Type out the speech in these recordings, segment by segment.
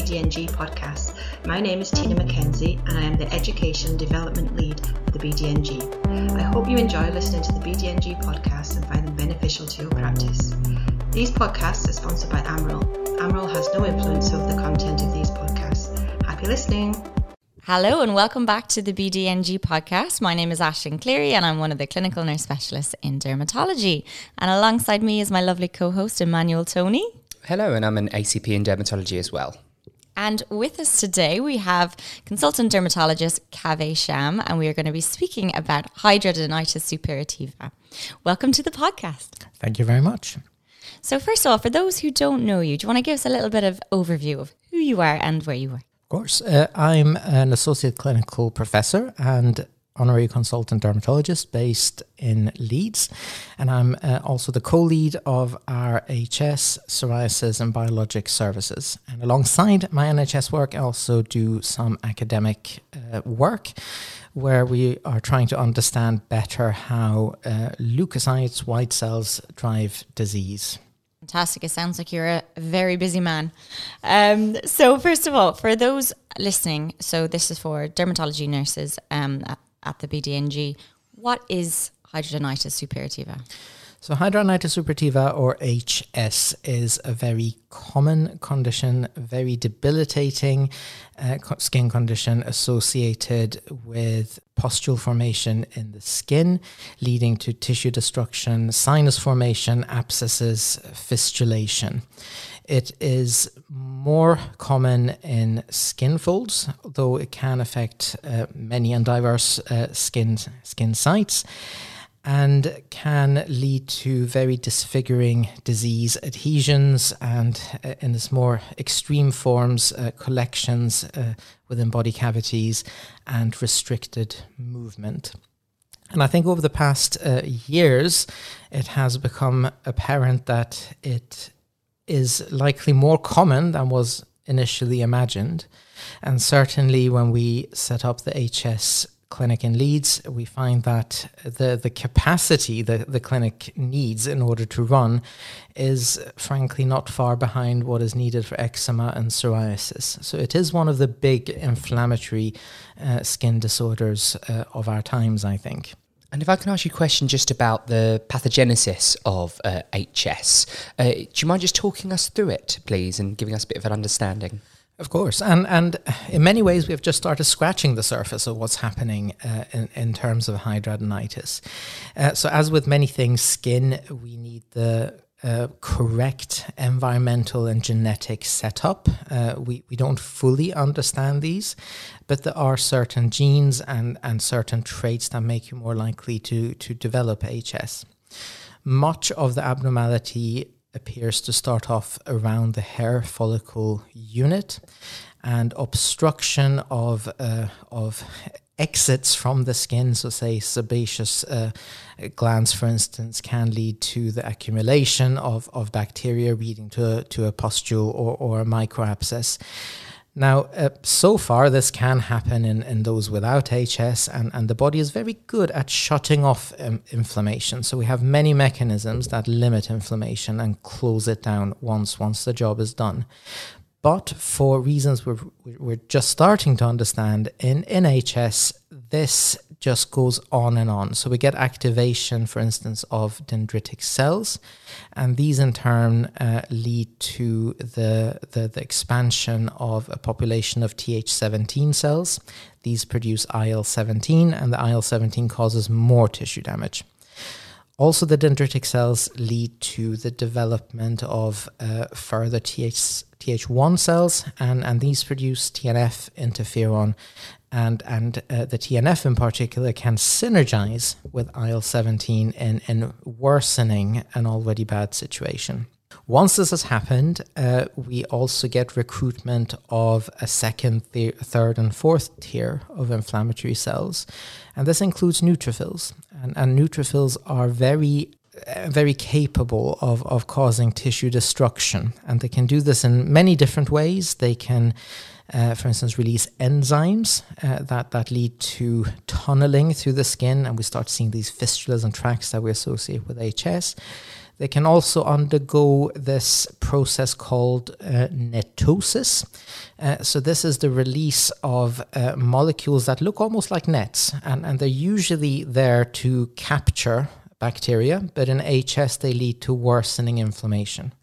BDNG podcast. My name is Tina McKenzie and I am the Education Development Lead for the BDNG. I hope you enjoy listening to the BDNG podcast and find them beneficial to your practice. These podcasts are sponsored by Almirall. Almirall has no influence over the content of these podcasts. Happy listening. Hello and welcome back to the BDNG podcast. My name is Ashton Cleary and I'm one of the clinical nurse specialists in dermatology. And alongside me is my lovely co-host Emmanuel Tony. Hello, and I'm an ACP in dermatology as well. And with us today, we have consultant dermatologist Kaveh Sham, and we are going to be speaking about hidradenitis suppurativa. Welcome to the podcast. Thank you very much. So, first of all, for those who don't know you, do you want to give us a little bit of overview of who you are and where you work? Of course. Uh, I'm an associate clinical professor and honorary consultant dermatologist based in Leeds. And I'm uh, also the co lead of our HS, psoriasis, and biologic services. And alongside my NHS work, I also do some academic uh, work where we are trying to understand better how uh, leukocytes, white cells, drive disease. Fantastic. It sounds like you're a very busy man. Um, so, first of all, for those listening, so this is for dermatology nurses um, at the BDNG. What is hidradenitis suppurativa? So, hidradenitis suppurativa or HS is a very common condition, very debilitating uh, skin condition associated with pustule formation in the skin, leading to tissue destruction, sinus formation, abscesses, fistulation. It is more common in skin folds, though it can affect uh, many and diverse uh, skin skin sites and can lead to very disfiguring disease adhesions and uh, in its more extreme forms uh, collections uh, within body cavities and restricted movement. And I think over the past uh, years, it has become apparent that it is likely more common than was initially imagined. And certainly when we set up the HS clinic in Leeds, we find that the, the capacity that the clinic needs in order to run is frankly not far behind what is needed for eczema and psoriasis. So it is one of the big inflammatory uh, skin disorders uh, of our times, I think. And if I can ask you a question just about the pathogenesis of uh, HS, uh, do you mind just talking us through it, please, and giving us a bit of an understanding? Of course, and and in many ways we've just started scratching the surface of what's happening uh, in in terms of hidradenitis. Uh, so as with many things, skin we need the correct environmental and genetic setup. Uh, we, we don't fully understand these, but there are certain genes and, and certain traits that make you more likely to, to develop HS. Much of the abnormality appears to start off around the hair follicle unit and obstruction of uh, of exits from the skin, so say sebaceous uh, glands, for instance, can lead to the accumulation of, of bacteria, leading to a, to a pustule or, or a microabscess. Now, uh, so far, this can happen in, in those without HS, and, and the body is very good at shutting off um, inflammation. So, we have many mechanisms that limit inflammation and close it down once, once the job is done. But for reasons we're, we're just starting to understand in NHS, this just goes on and on. So we get activation, for instance, of dendritic cells, and these in turn uh, lead to the, the, the expansion of a population of Th17 cells. These produce IL 17, and the IL 17 causes more tissue damage. Also, the dendritic cells lead to the development of uh, further TH, Th1 cells, and, and these produce TNF, interferon, and, and uh, the TNF in particular can synergize with IL 17 in, in worsening an already bad situation. Once this has happened, uh, we also get recruitment of a second, th- third, and fourth tier of inflammatory cells. And this includes neutrophils. And, and neutrophils are very uh, very capable of, of causing tissue destruction. And they can do this in many different ways. They can, uh, for instance, release enzymes uh, that, that lead to tunneling through the skin, and we start seeing these fistulas and tracts that we associate with HS. They can also undergo this process called uh, NETosis. Uh, so, this is the release of uh, molecules that look almost like nets, and, and they're usually there to capture bacteria, but in HS, they lead to worsening inflammation.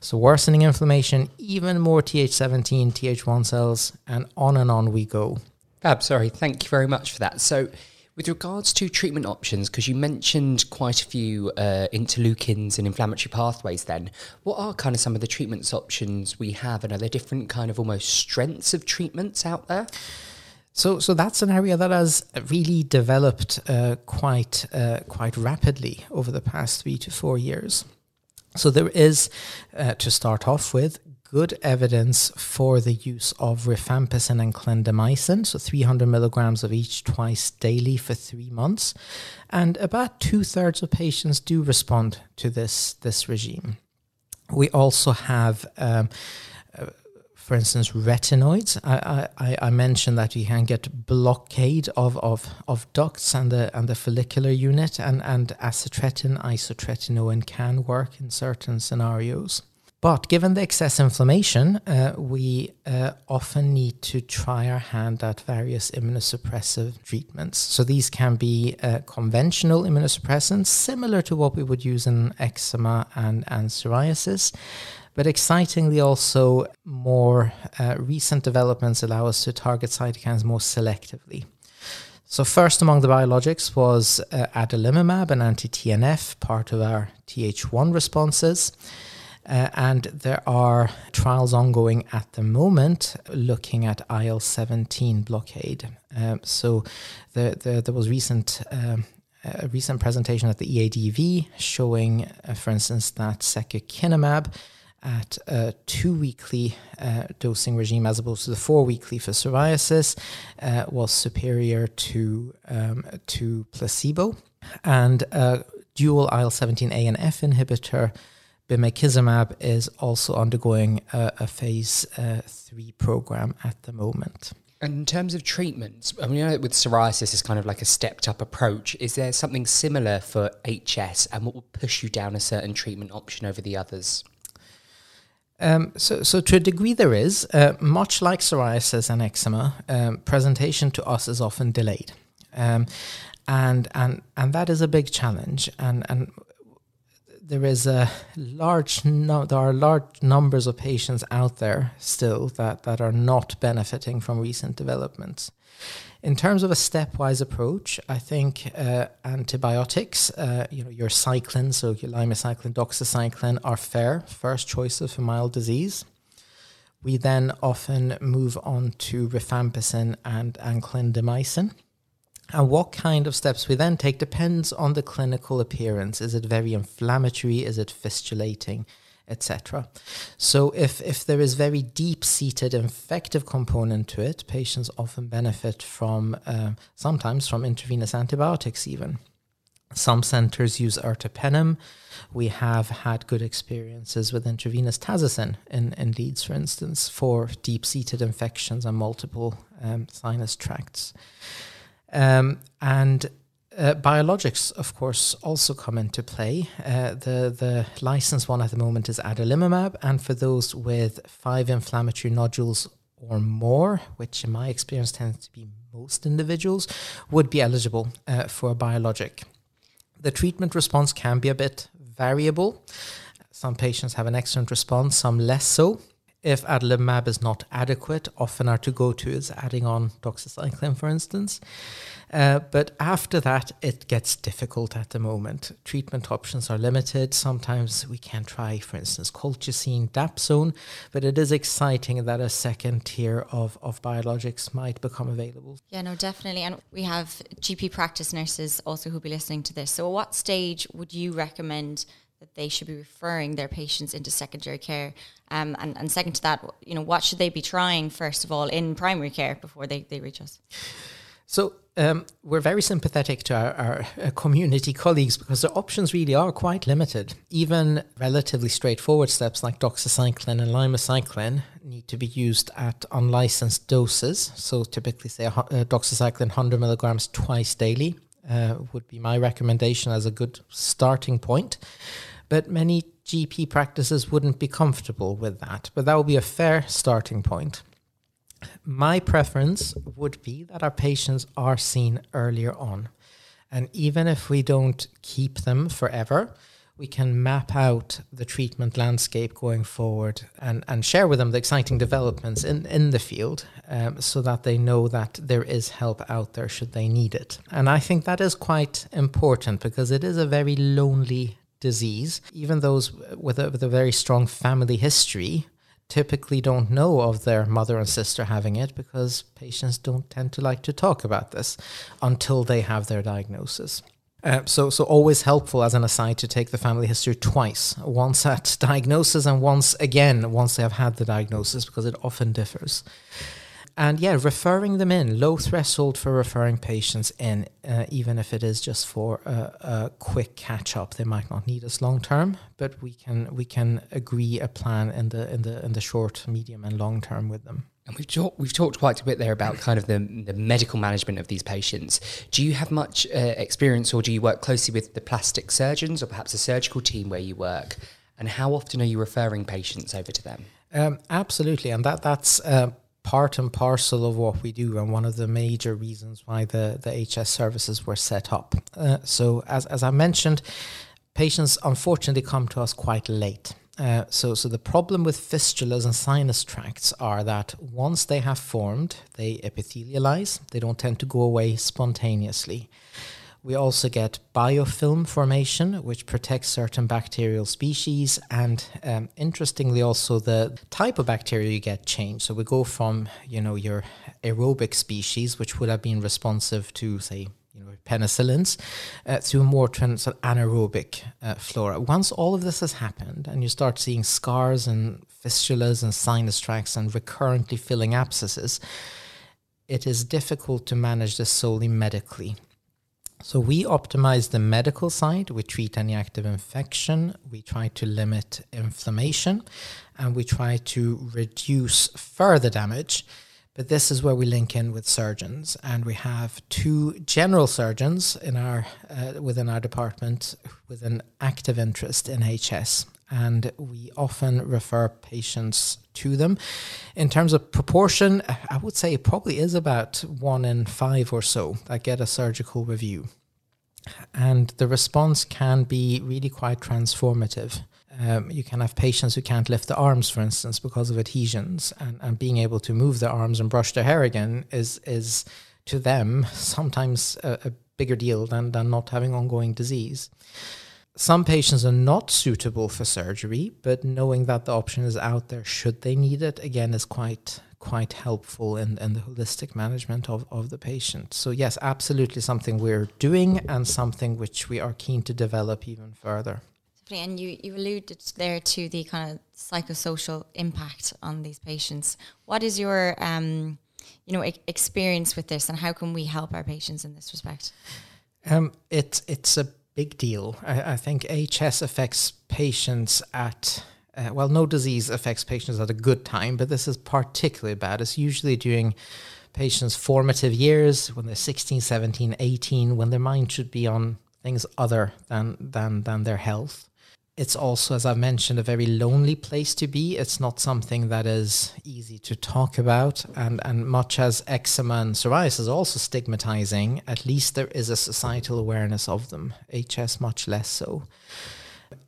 So, worsening inflammation, even more Th17, Th1 cells, and on and on we go. Fab, sorry, thank you very much for that. So, with regards to treatment options, because you mentioned quite a few uh, interleukins and inflammatory pathways, then what are kind of some of the treatments options we have, and are there different kind of almost strengths of treatments out there? So, so that's an area that has really developed uh, quite uh, quite rapidly over the past three to four years. So there is, uh, to start off with, good evidence for the use of rifampicin and clindamycin, so 300 milligrams of each twice daily for three months, and about two thirds of patients do respond to this this regime. We also have. Um, uh, for instance, retinoids. I, I, I, mentioned that you can get blockade of, of, of ducts and the and the follicular unit, and, and acitretin, isotretinoin can work in certain scenarios. But given the excess inflammation, uh, we uh, often need to try our hand at various immunosuppressive treatments. So these can be uh, conventional immunosuppressants, similar to what we would use in eczema and, and psoriasis. But excitingly, also more uh, recent developments allow us to target cytokines more selectively. So, first among the biologics was uh, adalimumab, an anti TNF, part of our Th1 responses. Uh, and there are trials ongoing at the moment looking at IL 17 blockade. Um, so the, the, there was recent. Um, a recent presentation at the EADV showing, uh, for instance, that secukinumab at a two weekly uh, dosing regime as opposed to the four weekly for psoriasis uh, was superior to, um, to placebo. And a dual IL 17A and F inhibitor bimekizumab is also undergoing a, a phase uh, three program at the moment. And in terms of treatments, I mean, you know, with psoriasis, it's kind of like a stepped up approach. Is there something similar for HS, and what will push you down a certain treatment option over the others? Um, so, so to a degree, there is uh, much like psoriasis and eczema. Um, presentation to us is often delayed, um, and and and that is a big challenge. And and there is a large no, there are large numbers of patients out there still that that are not benefiting from recent developments. In terms of a stepwise approach, I think uh, antibiotics, uh, you know, your cyclin, so your lymecycline, doxycycline, are fair first choices for mild disease. We then often move on to rifampicin and, and clindamycin. And what kind of steps we then take depends on the clinical appearance. Is it very inflammatory? Is it fistulating? Etc. So, if, if there is very deep seated infective component to it, patients often benefit from uh, sometimes from intravenous antibiotics, even. Some centers use ertapenem. We have had good experiences with intravenous tazocin in, in Leeds, for instance, for deep seated infections and multiple um, sinus tracts. Um, and uh, biologics, of course, also come into play. Uh, the the licensed one at the moment is adalimumab, and for those with five inflammatory nodules or more, which in my experience tends to be most individuals, would be eligible uh, for a biologic. The treatment response can be a bit variable. Some patients have an excellent response, some less so if adalimumab is not adequate, often our to go to is adding on doxycycline, for instance. Uh, but after that, it gets difficult at the moment. Treatment options are limited. Sometimes we can try, for instance, colchicine, dapsone, but it is exciting that a second tier of, of biologics might become available. Yeah, no, definitely. And we have GP practice nurses also who'll be listening to this. So, at what stage would you recommend that they should be referring their patients into secondary care? Um, and, and second to that, you know, what should they be trying first of all in primary care before they, they reach us? So um, we're very sympathetic to our, our uh, community colleagues because their options really are quite limited. Even relatively straightforward steps like doxycycline and lymecycline need to be used at unlicensed doses. So typically, say a doxycycline 100 milligrams twice daily uh, would be my recommendation as a good starting point. But many GP practices wouldn't be comfortable with that. But that would be a fair starting point. My preference would be that our patients are seen earlier on. And even if we don't keep them forever, we can map out the treatment landscape going forward and, and share with them the exciting developments in, in the field um, so that they know that there is help out there should they need it. And I think that is quite important because it is a very lonely disease. Even those with a, with a very strong family history typically don't know of their mother and sister having it because patients don't tend to like to talk about this until they have their diagnosis. Uh, so, so always helpful as an aside to take the family history twice, once at diagnosis and once again once they have had the diagnosis because it often differs. And yeah, referring them in, low threshold for referring patients in, uh, even if it is just for a, a quick catch up. They might not need us long term, but we can we can agree a plan in the in the in the short, medium, and long term with them. And we've talked we've talked quite a bit there about kind of the, the medical management of these patients. Do you have much uh, experience, or do you work closely with the plastic surgeons, or perhaps a surgical team where you work? And how often are you referring patients over to them? Um, absolutely, and that that's uh, part and parcel of what we do and one of the major reasons why the, the HS services were set up. Uh, so, as, as I mentioned, patients unfortunately come to us quite late. Uh, so, so the problem with fistulas and sinus tracts are that once they have formed, they epithelialize. They don't tend to go away spontaneously. We also get biofilm formation, which protects certain bacterial species. And um, interestingly, also the type of bacteria you get change. So we go from, you know, your aerobic species, which would have been responsive to, say, you know, penicillins, uh, to more trans- anaerobic uh, flora. Once all of this has happened and you start seeing scars and fistulas and sinus tracts and recurrently filling abscesses, it is difficult to manage this solely medically. So we optimize the medical side. We treat any active infection. We try to limit inflammation, and we try to reduce further damage. But this is where we link in with surgeons, and we have two general surgeons in our uh, within our department with an active interest in HS, and we often refer patients to them. In terms of proportion, I would say it probably is about one in five or so that get a surgical review. And the response can be really quite transformative. Um, you can have patients who can't lift the arms, for instance, because of adhesions, and, and being able to move their arms and brush their hair again is is to them sometimes a, a bigger deal than, than not having ongoing disease. Some patients are not suitable for surgery, but knowing that the option is out there should they need it, again, is quite quite helpful in, in the holistic management of, of the patient. So yes, absolutely something we're doing and something which we are keen to develop even further. And you, you alluded there to the kind of psychosocial impact on these patients. What is your um, you know e- experience with this, and how can we help our patients in this respect? Um, it's it's a big deal. I, I think HS affects patients at uh, well, no disease affects patients at a good time, but this is particularly bad. It's usually during patients' formative years when they're 16, 17, 18, when their mind should be on things other than than than their health. It's also, as I've mentioned, a very lonely place to be. It's not something that is easy to talk about. And, and much as eczema and psoriasis is also stigmatizing, at least there is a societal awareness of them. HS, much less so.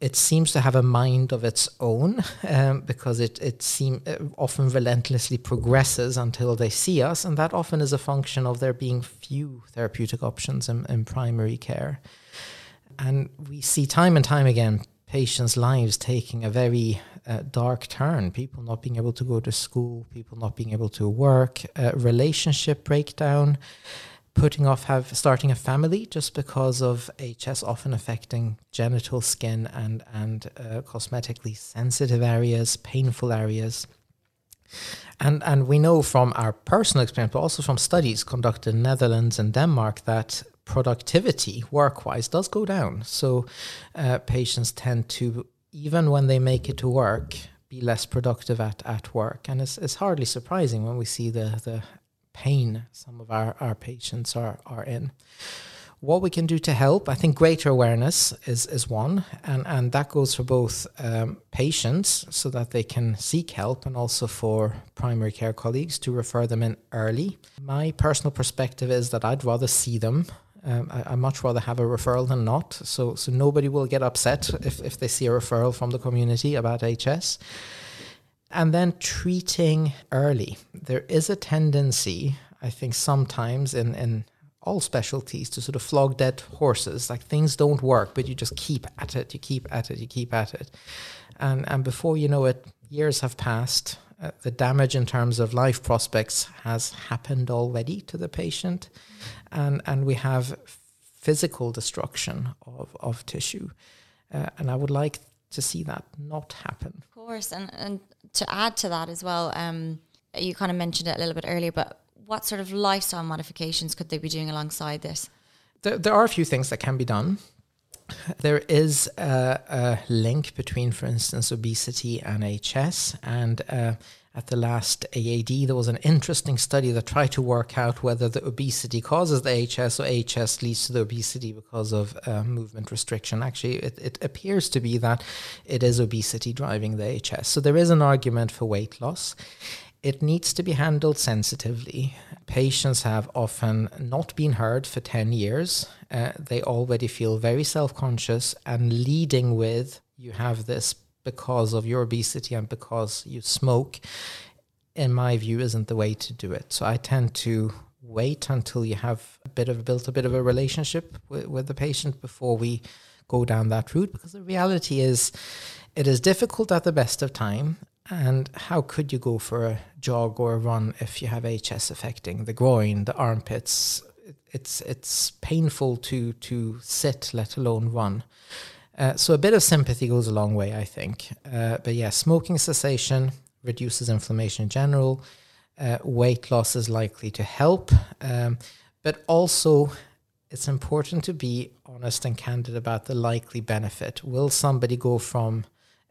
It seems to have a mind of its own um, because it, it seem, uh, often relentlessly progresses until they see us. And that often is a function of there being few therapeutic options in, in primary care. And we see time and time again patients' lives taking a very uh, dark turn. People not being able to go to school, people not being able to work, uh, relationship breakdown, putting off have starting a family just because of HS often affecting genital skin and and uh, cosmetically sensitive areas, painful areas. And and we know from our personal experience, but also from studies conducted in Netherlands and Denmark that productivity work wise does go down. So uh, patients tend to, even when they make it to work, be less productive at, at work. And it's, it's hardly surprising when we see the, the pain some of our, our patients are, are in. what we can do to help, I think greater awareness is, is one, and, and that goes for both um, patients so that they can seek help and also for primary care colleagues to refer them in early. My personal perspective is that I'd rather see them. Um, I, would much rather have a referral than not. So, so nobody will get upset if, if they see a referral from the community about HS. And then treating early. There is a tendency, I think, sometimes in, in all specialties to sort of flog dead horses. Like things don't work, but you just keep at it, you keep at it, you keep at it. And, and before you know it, years have passed. Uh, the damage in terms of life prospects has happened already to the patient. And, and we have physical destruction of, of tissue. Uh, and I would like to see that not happen. Of course. And, and to add to that as well, um, you kind of mentioned it a little bit earlier, but what sort of lifestyle modifications could they be doing alongside this? There, there are a few things that can be done. There is a, a link between, for instance, obesity and HS. And uh, at the last AAD, there was an interesting study that tried to work out whether the obesity causes the HS or HS leads to the obesity because of uh, movement restriction. Actually, it, it appears to be that it is obesity driving the HS. So there is an argument for weight loss it needs to be handled sensitively. Patients have often not been heard for 10 years. Uh, they already feel very self conscious and leading with, you have this because of your obesity and because you smoke, in my view, isn't the way to do it. So I tend to wait until you have a bit of built a bit of a relationship with, with the patient before we go down that route because the reality is it is difficult at the best of time and how could you go for a jog or a run if you have HS affecting the groin, the armpits? It's it's painful to to sit, let alone run. Uh, so a bit of sympathy goes a long way, I think. Uh, but yeah, smoking cessation reduces inflammation in general. Uh, weight loss is likely to help, um, but also it's important to be honest and candid about the likely benefit. Will somebody go from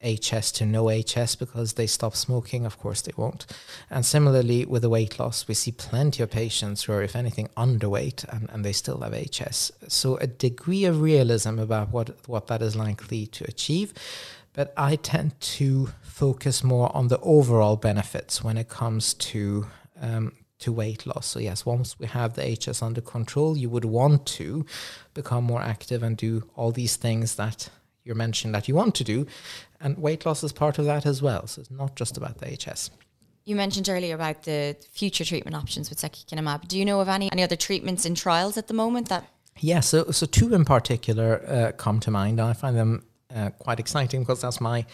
HS to no HS because they stop smoking? Of course they won't. And similarly with the weight loss, we see plenty of patients who are, if anything, underweight and, and they still have HS. So a degree of realism about what, what that is likely to achieve. But I tend to focus more on the overall benefits when it comes to um, to weight loss. So yes, once we have the HS under control, you would want to become more active and do all these things that you're mentioning that you want to do. And weight loss is part of that as well. So it's not just about the HS. You mentioned earlier about the future treatment options with secukinumab. Do you know of any, any other treatments in trials at the moment that? Yeah, so, so two in particular uh, come to mind. I find them uh, quite exciting because that's my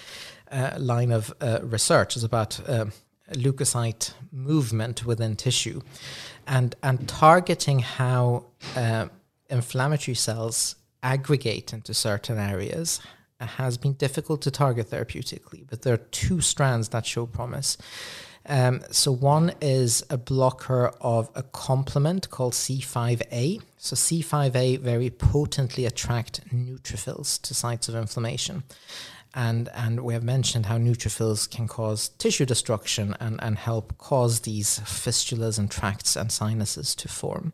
uh, line of uh, research is about uh, leukocyte movement within tissue and, and targeting how uh, inflammatory cells aggregate into certain areas has been difficult to target therapeutically, but there are two strands that show promise. Um, so one is a blocker of a complement called C5a. So C5a very potently attract neutrophils to sites of inflammation. And, and we have mentioned how neutrophils can cause tissue destruction and, and help cause these fistulas and tracts and sinuses to form.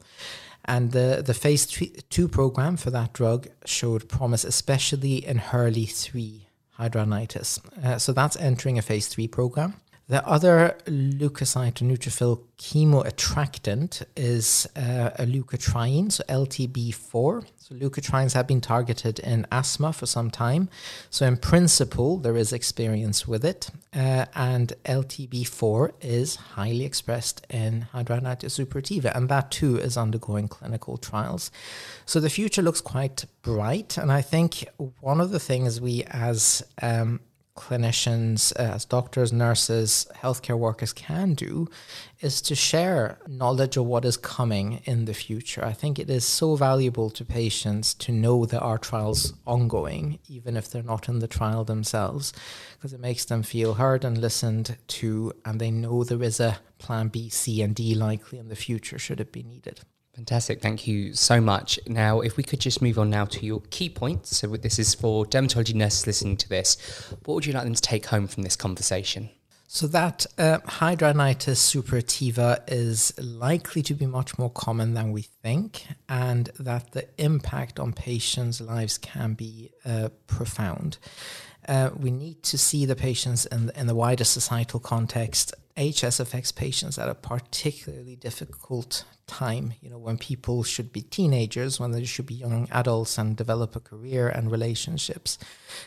And the, the phase two program for that drug showed promise, especially in Hurley 3 hidradenitis. Uh, so that's entering a phase three program. The other leukocyte neutrophil chemoattractant is uh, a leukotriene, so LTB4. So leukotrienes have been targeted in asthma for some time. So in principle, there is experience with it. Uh, and LTB4 is highly expressed in hidradenitis suppurativa, and that too is undergoing clinical trials. So the future looks quite bright. And I think one of the things we as um, clinicians, uh, as doctors, nurses, healthcare workers can do is to share knowledge of what is coming in the future. I think it is so valuable to patients to know there are trials ongoing, even if they're not in the trial themselves, because it makes them feel heard and listened to, and they know there is a plan B, C, and D likely in the future should it be needed. Fantastic. Thank you so much. Now, if we could just move on now to your key points. So, this is for dermatology nurses listening to this. What would you like them to take home from this conversation? So that uh, hidradenitis suppurativa is likely to be much more common than we think, and that the impact on patients' lives can be uh, profound. Uh, we need to see the patients in, in the wider societal context. HS affects patients at a particularly difficult time, you know, when people should be teenagers, when they should be young adults and develop a career and relationships.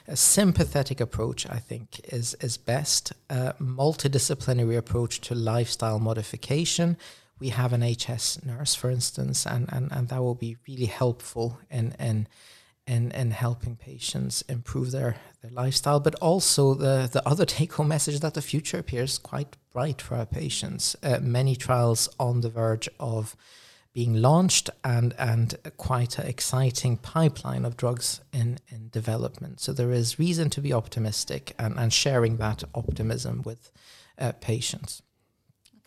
A sympathetic approach, I think, is, is best. A multidisciplinary approach to lifestyle modification. We have an HS nurse, for instance, and, and, and that will be really helpful in, in in, in helping patients improve their, their lifestyle, but also the, the other take home message that the future appears quite bright for our patients. Uh, many trials on the verge of being launched and, and quite an exciting pipeline of drugs in, in development. So there is reason to be optimistic and, and sharing that optimism with uh, patients.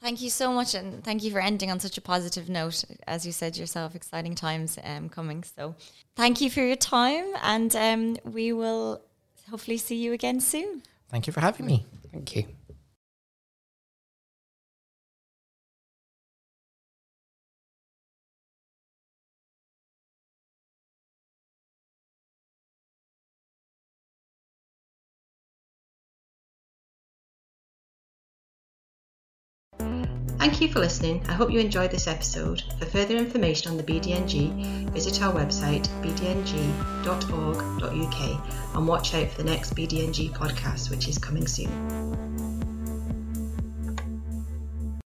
Thank you so much, and thank you for ending on such a positive note. As you said yourself, exciting times um, coming. So, thank you for your time, and um, we will hopefully see you again soon. Thank you for having me. Thank you. Thank you for listening. I hope you enjoyed this episode. For further information on the BDNG, visit our website bdng.org.uk and watch out for the next BDNG podcast, which is coming soon.